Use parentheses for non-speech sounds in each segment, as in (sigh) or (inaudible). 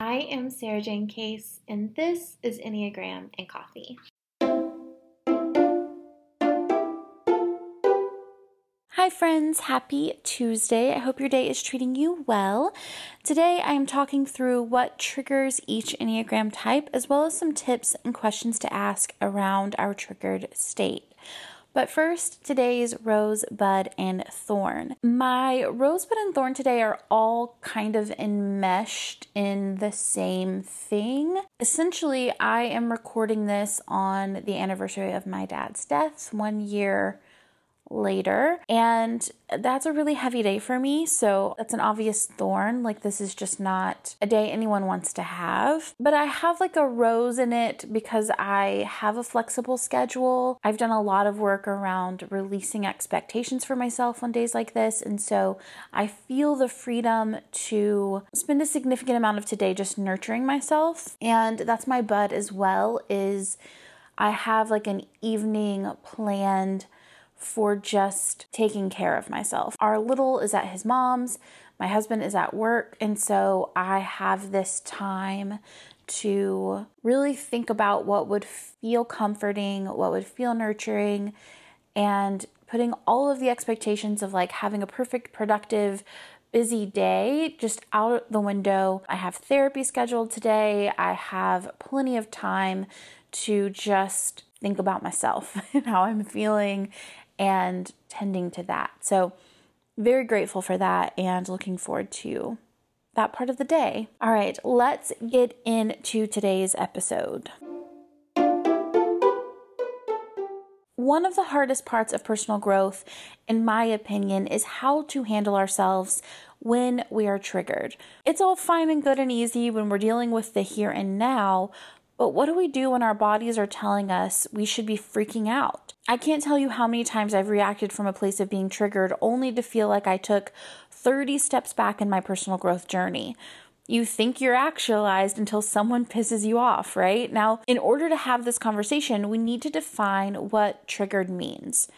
I am Sarah Jane Case, and this is Enneagram and Coffee. Hi, friends. Happy Tuesday. I hope your day is treating you well. Today, I am talking through what triggers each Enneagram type, as well as some tips and questions to ask around our triggered state. But first, today's rose, bud, and thorn. My rosebud and thorn today are all kind of enmeshed in the same thing. Essentially, I am recording this on the anniversary of my dad's death, one year later. And that's a really heavy day for me. So that's an obvious thorn. Like, this is just not a day anyone wants to have. But I have like a rose in it because I have a flexible schedule. I've done a lot of work around releasing expectations for myself on days like this. And so I feel the freedom to spend a significant amount of today just nurturing myself. And that's my bud as well, is I have like an evening planned for just taking care of myself. Our little is at his mom's, my husband is at work, and so I have this time to really think about what would feel comforting, what would feel nurturing, and putting all of the expectations of like having a perfect, productive, busy day just out the window. I have therapy scheduled today. I have plenty of time to just think about myself (laughs) and how I'm feeling and tending to that. So, very grateful for that and looking forward to that part of the day. All right, let's get into today's episode. One of the hardest parts of personal growth, in my opinion, is how to handle ourselves when we are triggered. It's all fine and good and easy when we're dealing with the here and now, but what do we do when our bodies are telling us we should be freaking out? I can't tell you how many times I've reacted from a place of being triggered only to feel like I took 30 steps back in my personal growth journey. You think you're actualized until someone pisses you off, right? Now, in order to have this conversation, we need to define what triggered means.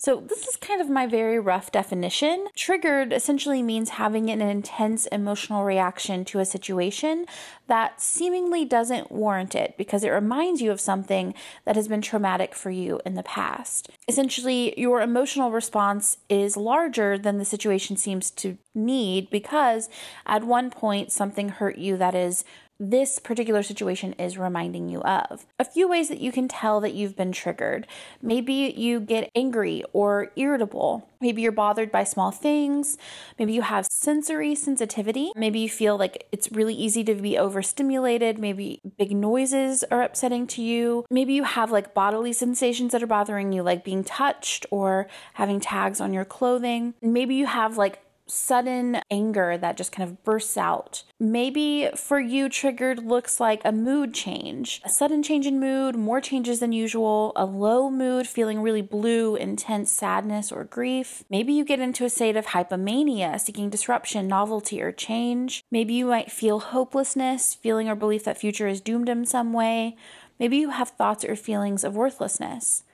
So, this is kind of my very rough definition. Triggered essentially means having an intense emotional reaction to a situation that seemingly doesn't warrant it because it reminds you of something that has been traumatic for you in the past. Essentially, your emotional response is larger than the situation seems to need because at one point something hurt you that is this particular situation is reminding you of. A few ways that you can tell that you've been triggered. Maybe you get angry or irritable. Maybe you're bothered by small things. Maybe you have sensory sensitivity. Maybe you feel like it's really easy to be overstimulated. Maybe big noises are upsetting to you. Maybe you have like bodily sensations that are bothering you, like being touched or having tags on your clothing. Maybe you have like sudden anger that just kind of bursts out. Maybe for you, triggered looks like a mood change, a sudden change in mood, more changes than usual, a low mood, feeling really blue, intense sadness or grief. Maybe you get into a state of hypomania, seeking disruption, novelty, or change. Maybe you might feel hopelessness, feeling or belief that future is doomed in some way. Maybe you have thoughts or feelings of worthlessness.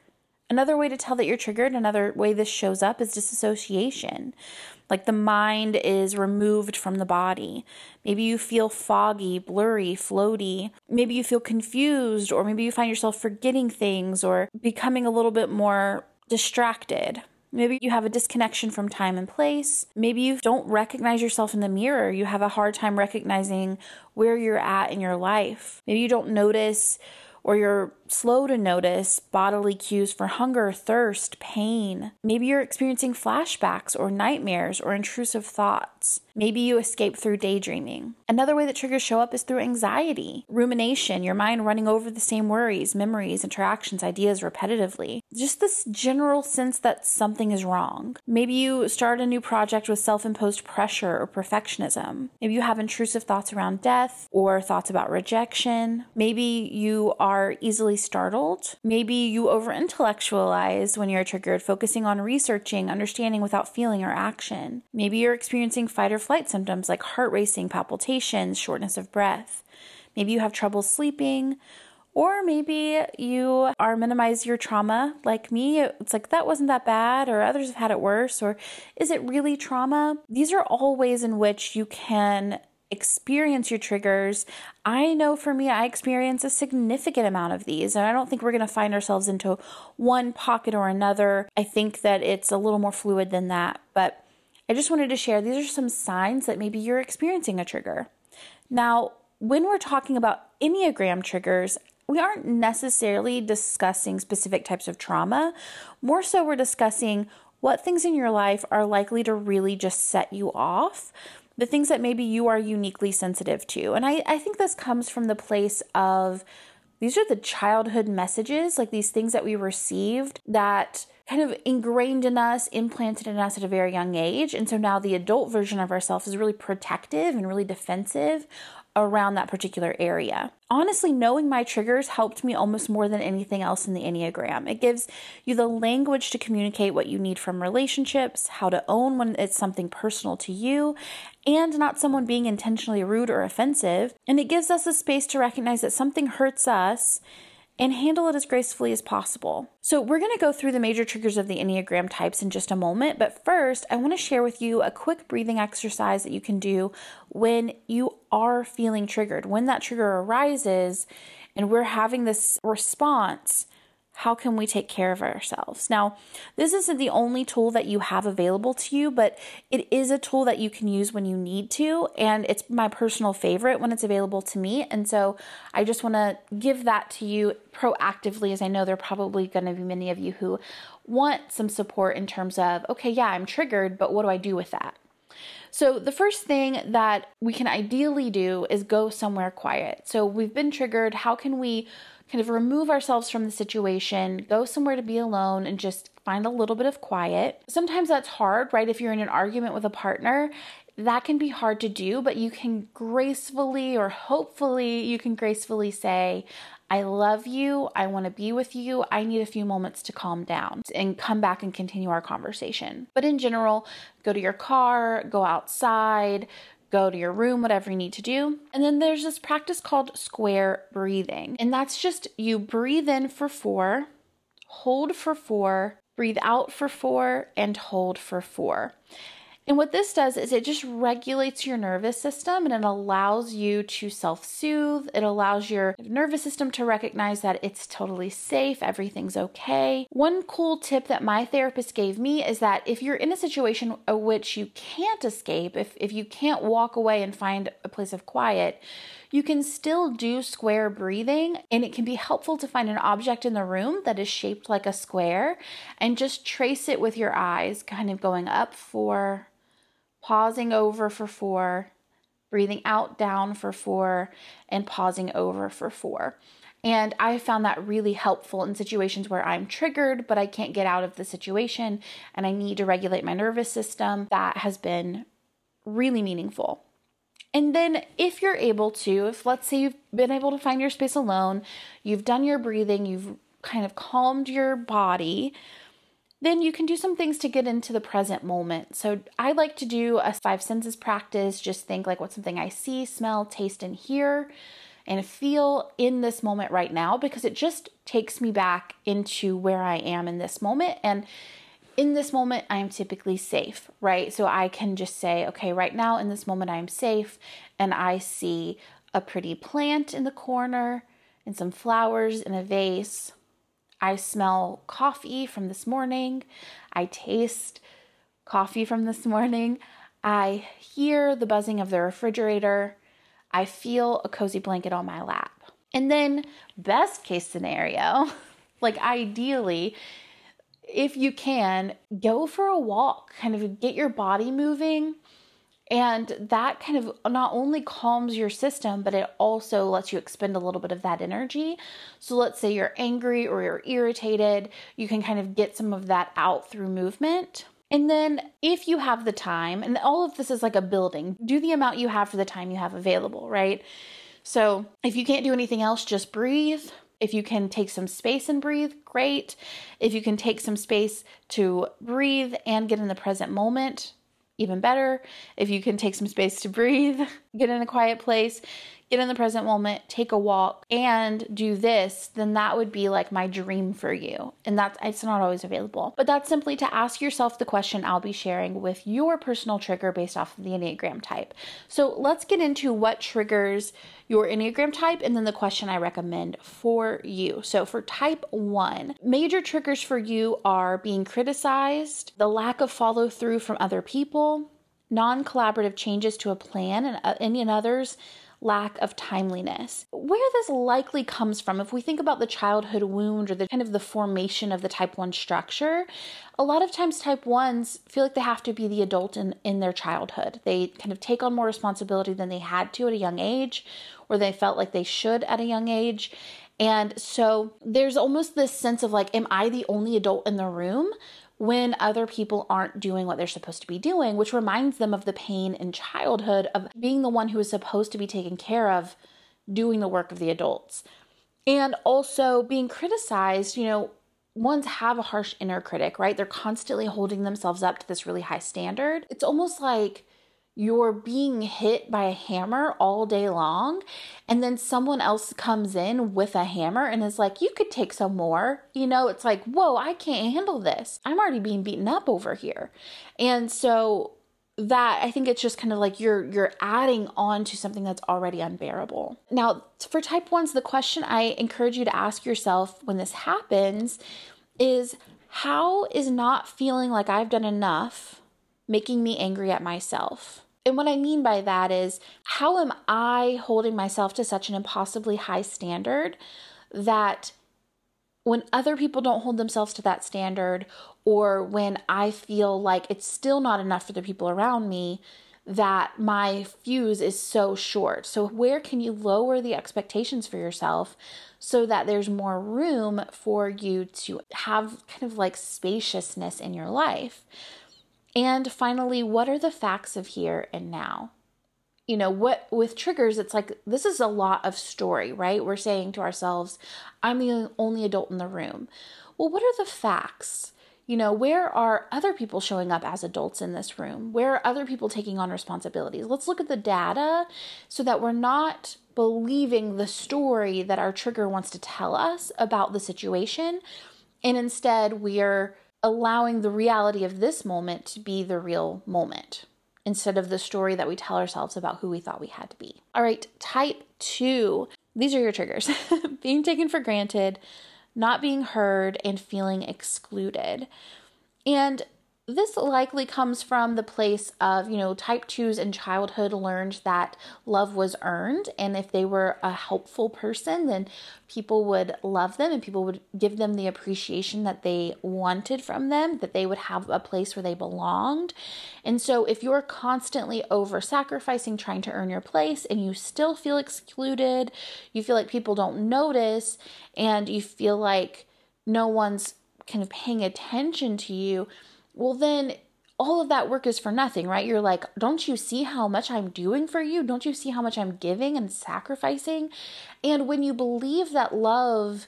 Another way to tell that you're triggered, another way this shows up is disassociation. Like the mind is removed from the body. Maybe you feel foggy, blurry, floaty. Maybe you feel confused, or maybe you find yourself forgetting things or becoming a little bit more distracted. Maybe you have a disconnection from time and place. Maybe you don't recognize yourself in the mirror. You have a hard time recognizing where you're at in your life. Maybe you don't notice or you're slow to notice bodily cues for hunger, thirst, pain. Maybe you're experiencing flashbacks or nightmares or intrusive thoughts. Maybe you escape through daydreaming. Another way that triggers show up is through anxiety, rumination, your mind running over the same worries, memories, interactions, ideas repetitively. Just this general sense that something is wrong. Maybe you start a new project with self imposed pressure or perfectionism. Maybe you have intrusive thoughts around death or thoughts about rejection. Maybe you are easily startled. Maybe you over intellectualize when you're triggered, focusing on researching, understanding without feeling or action. Maybe you're experiencing fight or flight symptoms like heart racing, palpitations, shortness of breath. Maybe you have trouble sleeping, or maybe you are minimize your trauma like me. It's like that wasn't that bad, or others have had it worse, or is it really trauma? These are all ways in which you can experience your triggers. I know for me, I experience a significant amount of these, and I don't think we're going to find ourselves into one pocket or another. I think that it's a little more fluid than that, but I just wanted to share these are some signs that maybe you're experiencing a trigger. Now, when we're talking about Enneagram triggers, we aren't necessarily discussing specific types of trauma. More so, we're discussing what things in your life are likely to really just set you off, the things that maybe you are uniquely sensitive to. And I, I think this comes from the place of these are the childhood messages, like these things that we received that kind of ingrained in us, implanted in us at a very young age. And so now the adult version of ourselves is really protective and really defensive around that particular area. Honestly, knowing my triggers helped me almost more than anything else in the Enneagram. It gives you the language to communicate what you need from relationships, how to own when it's something personal to you, and not someone being intentionally rude or offensive. And it gives us a space to recognize that something hurts us and handle it as gracefully as possible. So, we're going to go through the major triggers of the Enneagram types in just a moment, but first, I want to share with you a quick breathing exercise that you can do when you are feeling triggered. When that trigger arises and we're having this response, how can we take care of ourselves? Now, this isn't the only tool that you have available to you, but it is a tool that you can use when you need to. And it's my personal favorite when it's available to me. And so I just want to give that to you proactively, as I know there are probably going to be many of you who want some support in terms of, okay, yeah, I'm triggered, but what do I do with that? So, the first thing that we can ideally do is go somewhere quiet. So, we've been triggered. How can we kind of remove ourselves from the situation, go somewhere to be alone, and just find a little bit of quiet. Sometimes that's hard, right? If you're in an argument with a partner, that can be hard to do, but you can gracefully or hopefully you can gracefully say, I love you. I want to be with you. I need a few moments to calm down and come back and continue our conversation. But in general, go to your car, go outside, go to your room, whatever you need to do. And then there's this practice called square breathing. And that's just you breathe in for four, hold for four, breathe out for four, and hold for four. And what this does is it just regulates your nervous system and it allows you to self soothe. It allows your nervous system to recognize that it's totally safe, everything's okay. One cool tip that my therapist gave me is that if you're in a situation which you can't escape, if, if you can't walk away and find a place of quiet, you can still do square breathing, and it can be helpful to find an object in the room that is shaped like a square and just trace it with your eyes, kind of going up for pausing over for four, breathing out down for four, and pausing over for four. And I found that really helpful in situations where I'm triggered, but I can't get out of the situation and I need to regulate my nervous system. That has been really meaningful. And then, if you're able to, if let's say you've been able to find your space alone, you've done your breathing, you've kind of calmed your body, then you can do some things to get into the present moment. So I like to do a five senses practice, just think like what's something I see, smell, taste, and hear and feel in this moment right now because it just takes me back into where I am in this moment. And in this moment, I am typically safe, right? So I can just say, okay, right now in this moment, I am safe, and I see a pretty plant in the corner and some flowers in a vase I smell coffee from this morning. I taste coffee from this morning. I hear the buzzing of the refrigerator. I feel a cozy blanket on my lap. And then, best case scenario, (laughs) like ideally, if you can, go for a walk, kind of get your body moving. And that kind of not only calms your system, but it also lets you expend a little bit of that energy. So, let's say you're angry or you're irritated, you can kind of get some of that out through movement. And then, if you have the time, and all of this is like a building, do the amount you have for the time you have available, right? So, if you can't do anything else, just breathe. If you can take some space and breathe, great. If you can take some space to breathe and get in the present moment, even better. If you can take some space to breathe, (laughs) get in a quiet place, get in the present moment, take a walk, and do this, then that would be like my dream for you. And that's it's not always available. But that's simply to ask yourself the question I'll be sharing with your personal trigger based off of the Enneagram type. So let's get into what triggers your Enneagram type and then the question I recommend for you. So for type one, major triggers for you are being criticized, the lack of follow through from other people, non collaborative changes to a plan and, uh, and in others lack of timeliness. Where this likely comes from, if we think about the childhood wound or the kind of the formation of the type 1 structure, a lot of times type 1s feel like they have to be the adult in, in their childhood. They kind of take on more responsibility than they had to at a young age, or they felt like they should at a young age. And so there's almost this sense of like, am I the only adult in the room? When other people aren't doing what they're supposed to be doing, which reminds them of the pain in childhood of being the one who is supposed to be taken care of, doing the work of the adults. And also being criticized, you know, ones have a harsh inner critic, right? They're constantly holding themselves up to this really high standard. It's almost like you're being hit by a hammer all day long and then someone else comes in with a hammer and is like you could take some more. You know it's like whoa i can't handle this. I'm already being beaten up over here. And so that i think it's just kind of like you're you're adding on to something that's already unbearable. Now for type 1s the question i encourage you to ask yourself when this happens is how is not feeling like i've done enough making me angry at myself and what I mean by that is, how am I holding myself to such an impossibly high standard that when other people don't hold themselves to that standard, or when I feel like it's still not enough for the people around me, that my fuse is so short. So, where can you lower the expectations for yourself so that there's more room for you to have kind of like spaciousness in your life? And finally, what are the facts of here and now? You know, what with triggers, it's like this is a lot of story, right? We're saying to ourselves, I'm the only adult in the room. Well, what are the facts? You know, where are other people showing up as adults in this room? Where are other people taking on responsibilities? Let's look at the data so that we're not believing the story that our trigger wants to tell us about the situation. And instead, we're allowing the reality of this moment to be the real moment instead of the story that we tell ourselves about who we thought we had to be. All right, type two. These are your triggers (laughs) being taken for granted, not being heard, and feeling excluded. And this likely comes from the place of, you know, type 2s in childhood learned that love was earned. And if they were a helpful person, then people would love them and people would give them the appreciation that they wanted from them, that they would have a place where they belonged. And so if you're constantly over sacrificing, trying to earn your place, and you still feel excluded, you feel like people don't notice, and you feel like no one's kind of paying attention to you well, then all of that work is for nothing, right? You're like, don't you see how much I'm doing for you? Don't you see how much I'm giving and sacrificing? And when you believe that love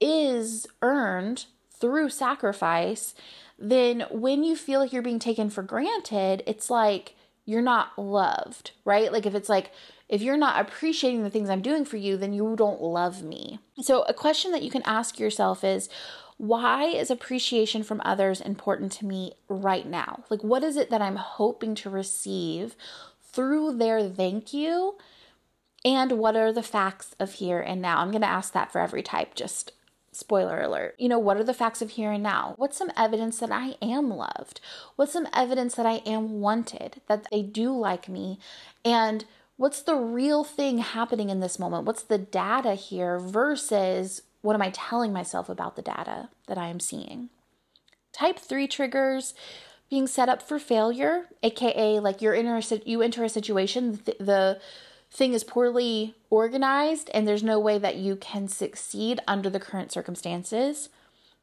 is earned through sacrifice, then when you feel like you're being taken for granted, it's like you're not loved, right? Like if it's like, if you're not appreciating the things I'm doing for you, then you don't love me. So, a question that you can ask yourself is why is appreciation from others important to me right now? Like, what is it that I'm hoping to receive through their thank you? And what are the facts of here and now? I'm going to ask that for every type, just spoiler alert. You know, what are the facts of here and now? What's some evidence that I am loved? What's some evidence that I am wanted, that they do like me? And what's the real thing happening in this moment? What's the data here versus what am I telling myself about the data that I am seeing? Type 3 triggers being set up for failure, aka like you're in a, you enter a situation the, the thing is poorly organized and there's no way that you can succeed under the current circumstances.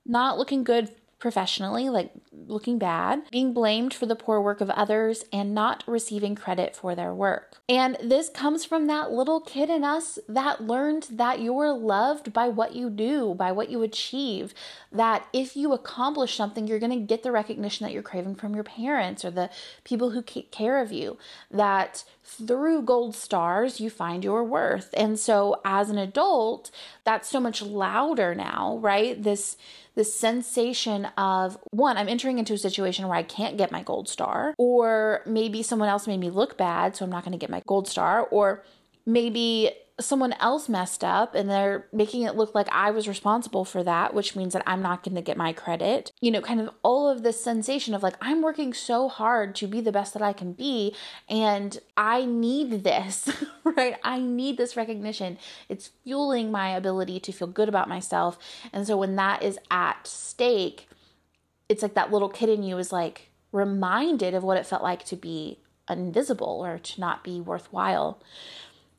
Not looking good professionally, like looking bad, being blamed for the poor work of others, and not receiving credit for their work. And this comes from that little kid in us that learned that you're loved by what you do, by what you achieve. That if you accomplish something, you're going to get the recognition that you're craving from your parents or the people who take care of you. That through gold stars, you find your worth. And so as an adult, that's so much louder now, right? This the sensation of one, I'm entering into a situation where I can't get my gold star, or maybe someone else made me look bad, so I'm not going to get my gold star, or maybe someone else messed up and they're making it look like I was responsible for that, which means that I'm not going to get my credit. You know, kind of all of this sensation of like, I'm working so hard to be the best that I can be, and I need this, (laughs) right? I need this recognition. It's fueling my ability to feel good about myself. And so when that is at stake, it's like that little kid in you is like reminded of what it felt like to be invisible or to not be worthwhile.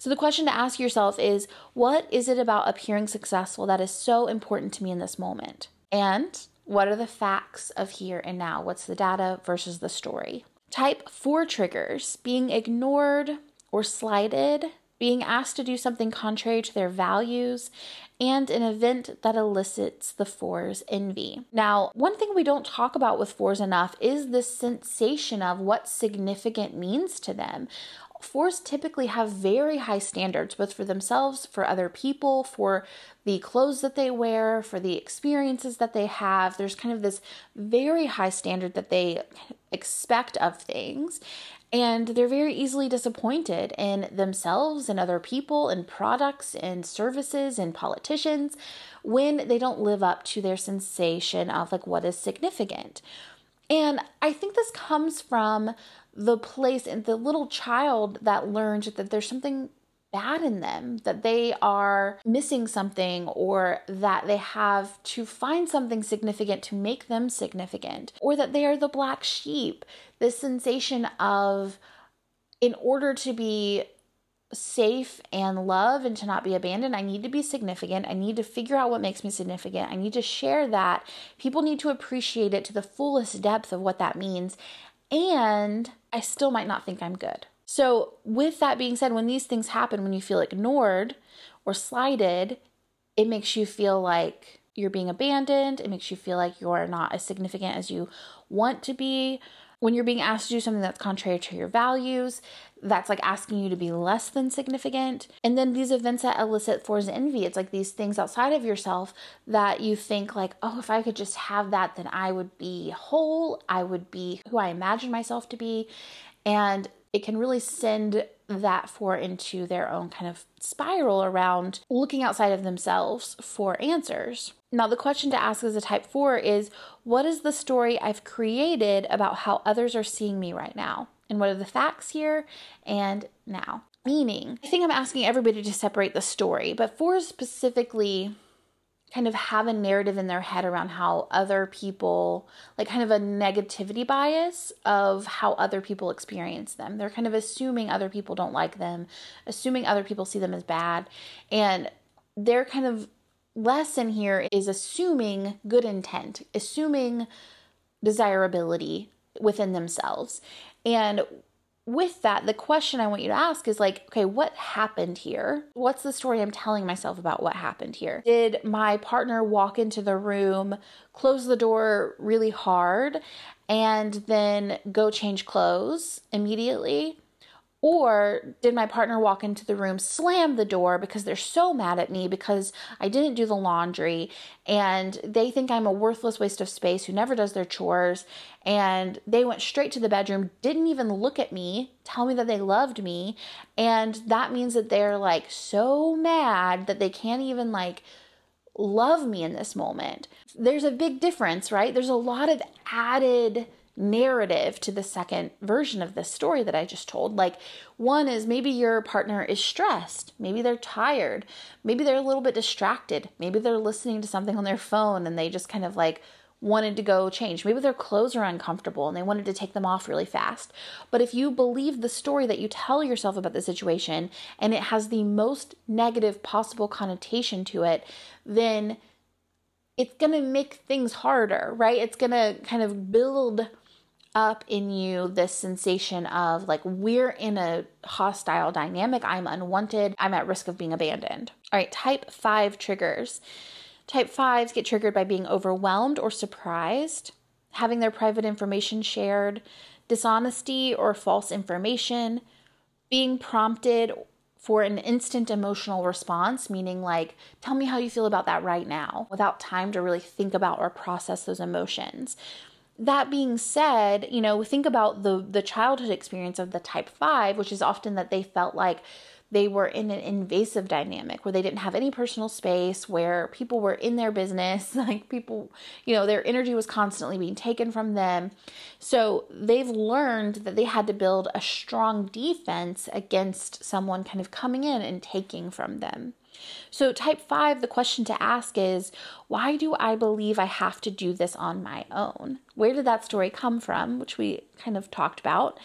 So, the question to ask yourself is what is it about appearing successful that is so important to me in this moment? And what are the facts of here and now? What's the data versus the story? Type four triggers being ignored or slighted, being asked to do something contrary to their values, and an event that elicits the four's envy. Now, one thing we don't talk about with fours enough is the sensation of what significant means to them fours typically have very high standards, both for themselves, for other people, for the clothes that they wear, for the experiences that they have. There's kind of this very high standard that they expect of things. And they're very easily disappointed in themselves and other people and products and services and politicians when they don't live up to their sensation of like what is significant. And I think this comes from the place and the little child that learns that there's something bad in them, that they are missing something, or that they have to find something significant to make them significant, or that they are the black sheep. This sensation of, in order to be safe and love and to not be abandoned, I need to be significant. I need to figure out what makes me significant. I need to share that. People need to appreciate it to the fullest depth of what that means. And I still might not think I'm good. So, with that being said, when these things happen, when you feel ignored or slighted, it makes you feel like you're being abandoned. It makes you feel like you're not as significant as you want to be. When you're being asked to do something that's contrary to your values, that's like asking you to be less than significant. And then these events that elicit fours envy, it's like these things outside of yourself that you think like, oh, if I could just have that, then I would be whole. I would be who I imagine myself to be. And it can really send that four into their own kind of spiral around looking outside of themselves for answers. Now, the question to ask as a type four is what is the story I've created about how others are seeing me right now? And what are the facts here and now? Meaning, I think I'm asking everybody to separate the story, but fours specifically kind of have a narrative in their head around how other people, like kind of a negativity bias of how other people experience them. They're kind of assuming other people don't like them, assuming other people see them as bad. And their kind of lesson here is assuming good intent, assuming desirability within themselves. And with that, the question I want you to ask is like, okay, what happened here? What's the story I'm telling myself about what happened here? Did my partner walk into the room, close the door really hard, and then go change clothes immediately? Or did my partner walk into the room, slam the door because they're so mad at me because I didn't do the laundry and they think I'm a worthless waste of space who never does their chores and they went straight to the bedroom, didn't even look at me, tell me that they loved me, and that means that they're like so mad that they can't even like love me in this moment. There's a big difference, right? There's a lot of added narrative to the second version of this story that I just told. Like, one is maybe your partner is stressed, maybe they're tired, maybe they're a little bit distracted, maybe they're listening to something on their phone and they just kind of like wanted to go change. Maybe their clothes are uncomfortable and they wanted to take them off really fast. But if you believe the story that you tell yourself about the situation and it has the most negative possible connotation to it, then it's going to make things harder, right? It's going to kind of build up in you this sensation of like, we're in a hostile dynamic. I'm unwanted. I'm at risk of being abandoned. All right, type five triggers. Type fives get triggered by being overwhelmed or surprised, having their private information shared, dishonesty or false information, being prompted for an instant emotional response, meaning like, tell me how you feel about that right now, without time to really think about or process those emotions. That being said, you know, think about the the childhood experience of the type 5, which is often that they felt like they were in an invasive dynamic where they didn't have any personal space, where people were in their business, (laughs) like people, you know, their energy was constantly being taken from them. So they've learned that they had to build a strong defense against someone kind of coming in and taking from them. So, type five, the question to ask is why do I believe I have to do this on my own? Where did that story come from? Which we kind of talked about.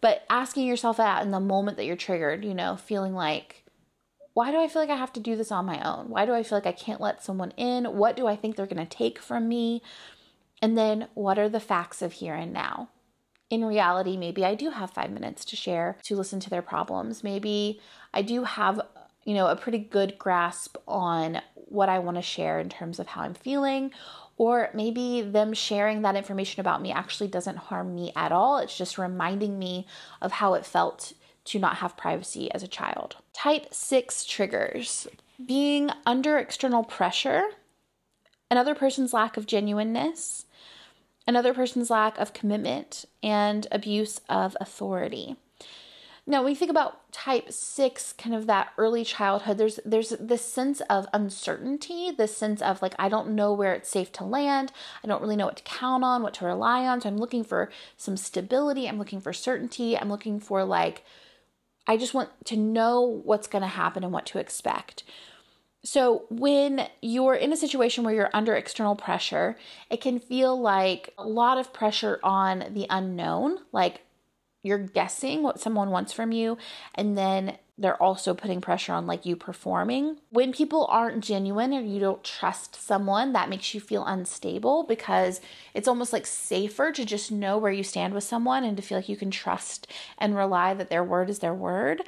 But asking yourself that in the moment that you're triggered, you know, feeling like, why do I feel like I have to do this on my own? Why do I feel like I can't let someone in? What do I think they're going to take from me? And then what are the facts of here and now? In reality, maybe I do have five minutes to share to listen to their problems. Maybe I do have, you know, a pretty good grasp on what I want to share in terms of how I'm feeling or maybe them sharing that information about me actually doesn't harm me at all. It's just reminding me of how it felt to not have privacy as a child. Type 6 triggers being under external pressure, another person's lack of genuineness, another person's lack of commitment, and abuse of authority. Now, when we think about type 6, kind of that early childhood, there's there's this sense of uncertainty, this sense of like I don't know where it's safe to land. I don't really know what to count on, what to rely on. So I'm looking for some stability, I'm looking for certainty, I'm looking for like I just want to know what's going to happen and what to expect. So, when you're in a situation where you're under external pressure, it can feel like a lot of pressure on the unknown. Like, you're guessing what someone wants from you and then they're also putting pressure on like you performing. When people aren't genuine or you don't trust someone, that makes you feel unstable because it's almost like safer to just know where you stand with someone and to feel like you can trust and rely that their word is their word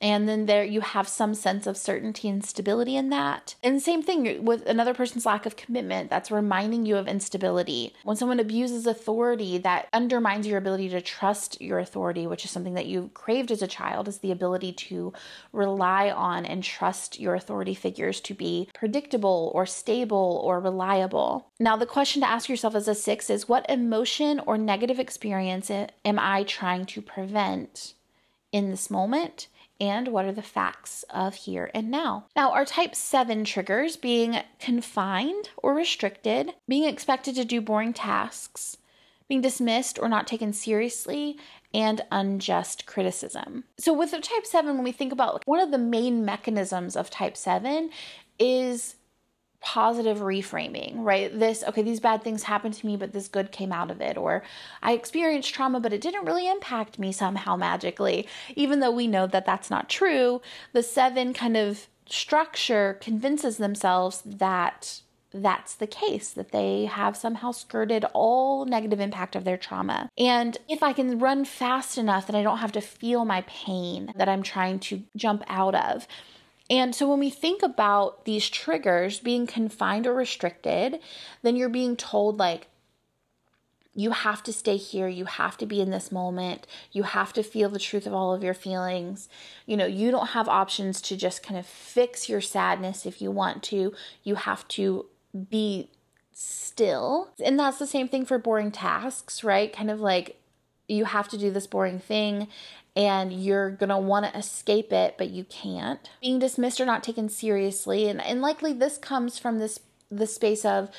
and then there you have some sense of certainty and stability in that. And same thing with another person's lack of commitment, that's reminding you of instability. When someone abuses authority, that undermines your ability to trust your authority, which is something that you craved as a child, is the ability to rely on and trust your authority figures to be predictable or stable or reliable. Now, the question to ask yourself as a six is what emotion or negative experience am I trying to prevent in this moment? And what are the facts of here and now. Now, our type 7 triggers being confined or restricted, being expected to do boring tasks, being dismissed or not taken seriously, and unjust criticism. So, with the type 7, when we think about one of the main mechanisms of type 7 is positive reframing, right? This, okay, these bad things happened to me, but this good came out of it. Or I experienced trauma, but it didn't really impact me somehow magically. Even though we know that that's not true, the seven kind of structure convinces themselves that that's the case, that they have somehow skirted all negative impact of their trauma. And if I can run fast enough that I don't have to feel my pain that I'm trying to jump out of, and so when we think about these triggers being confined or restricted, then you're being told, like, you have to stay here. You have to be in this moment. You have to feel the truth of all of your feelings. You know, you don't have options to just kind of fix your sadness if you want to. You have to be still. And that's the same thing for boring tasks, right? Kind of like you have to do this boring thing and you're going to want to escape it, but you can't. Being dismissed or not taken seriously. And, and likely this comes from this the space of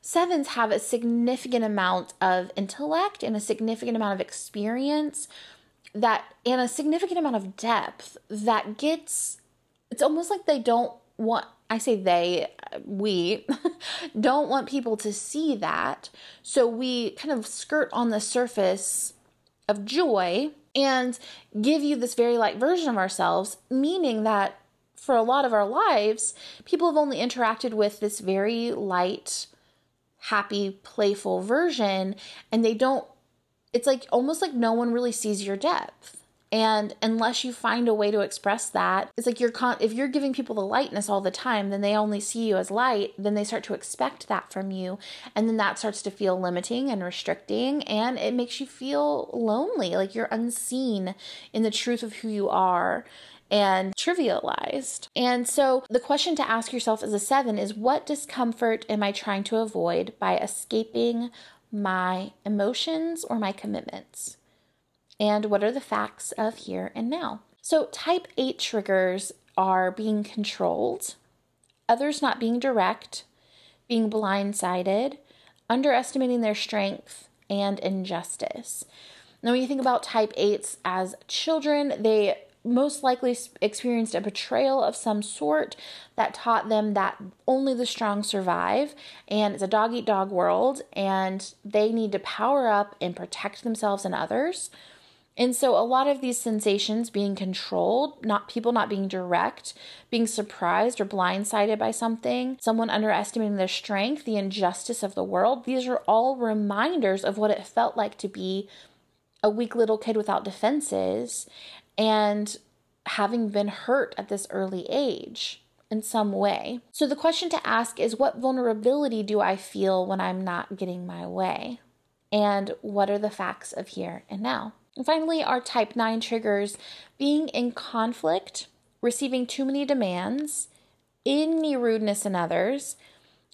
sevens have a significant amount of intellect and a significant amount of experience that and a significant amount of depth that gets it's almost like they don't want I say they, we (laughs) don't want people to see that. So we kind of skirt on the surface of joy and give you this very light version of ourselves, meaning that for a lot of our lives, people have only interacted with this very light, happy, playful version, and they don't, it's like almost like no one really sees your depth. And unless you find a way to express that, it's like you're con- if you're giving people the lightness all the time, then they only see you as light, then they start to expect that from you, and then that starts to feel limiting and restricting, and it makes you feel lonely, like you're unseen in the truth of who you are and trivialized. And so the question to ask yourself as a 7 is what discomfort am I trying to avoid by escaping my emotions or my commitments? And what are the facts of here and now. So, type 8 triggers are being controlled, others not being direct, being blindsided, underestimating their strength, and injustice. Now, when you think about type 8s as children, they most likely experienced a betrayal of some sort that taught them that only the strong survive and it's a dog eat dog world and they need to power up and protect themselves and others. And so a lot of these sensations being controlled, not people not being direct, being surprised or blindsided by something, someone underestimating their strength, the injustice of the world, these are all reminders of what it felt like to be a weak little kid without defenses and having been hurt at this early age in some way. So the question to ask is what vulnerability do I feel when I'm not getting my way? And what are the facts of here and now? And finally, our type 9 triggers being in conflict, receiving too many demands, any rudeness in others,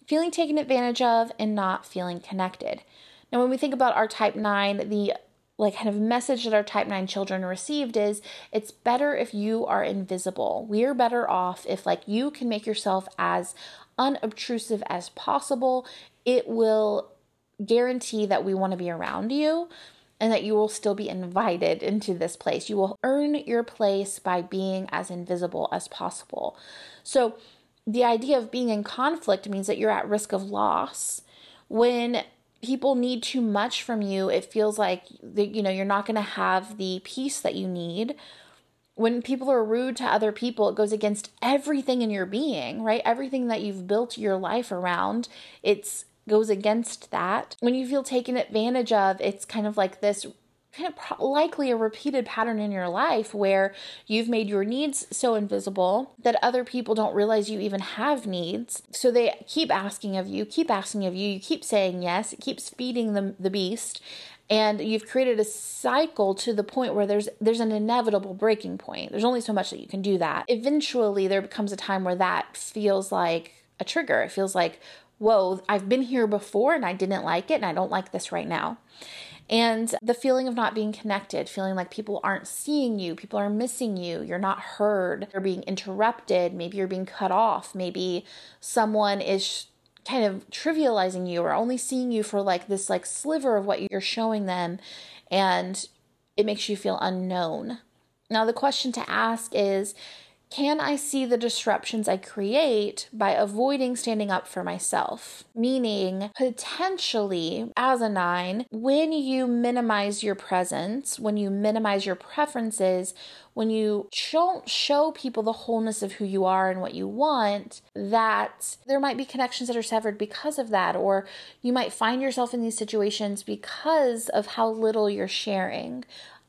feeling taken advantage of, and not feeling connected. Now, when we think about our type 9, the like kind of message that our type 9 children received is it's better if you are invisible. We're better off if like you can make yourself as unobtrusive as possible. It will guarantee that we want to be around you and that you will still be invited into this place. You will earn your place by being as invisible as possible. So, the idea of being in conflict means that you're at risk of loss. When people need too much from you, it feels like you know you're not going to have the peace that you need. When people are rude to other people, it goes against everything in your being, right? Everything that you've built your life around. It's goes against that. When you feel taken advantage of, it's kind of like this kind of pro- likely a repeated pattern in your life where you've made your needs so invisible that other people don't realize you even have needs. So they keep asking of you, keep asking of you, you keep saying yes, it keeps feeding the, the beast. And you've created a cycle to the point where there's there's an inevitable breaking point. There's only so much that you can do that. Eventually there becomes a time where that feels like a trigger. It feels like, whoa, I've been here before and I didn't like it and I don't like this right now. And the feeling of not being connected, feeling like people aren't seeing you, people are missing you, you're not heard, you're being interrupted, maybe you're being cut off, maybe someone is kind of trivializing you or only seeing you for like this like sliver of what you're showing them and it makes you feel unknown. Now the question to ask is can I see the disruptions I create by avoiding standing up for myself? Meaning, potentially, as a nine, when you minimize your presence, when you minimize your preferences, when you don't show people the wholeness of who you are and what you want, that there might be connections that are severed because of that, or you might find yourself in these situations because of how little you're sharing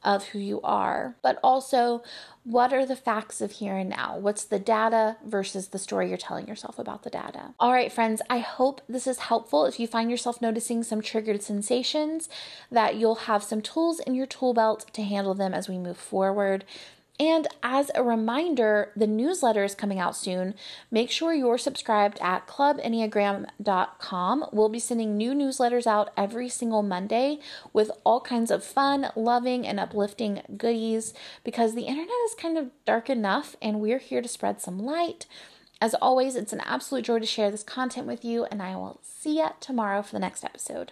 of who you are, but also what are the facts of here and now? What's the data versus the story you're telling yourself about the data? All right, friends, I hope this is helpful. If you find yourself noticing some triggered sensations, that you'll have some tools in your tool belt to handle them as we move forward. And as a reminder, the newsletter is coming out soon. Make sure you're subscribed at clubenneagram.com. We'll be sending new newsletters out every single Monday with all kinds of fun, loving, and uplifting goodies because the internet is kind of dark enough and we're here to spread some light As always, it's an absolute joy to share this content with you, and I will see you tomorrow for the next episode.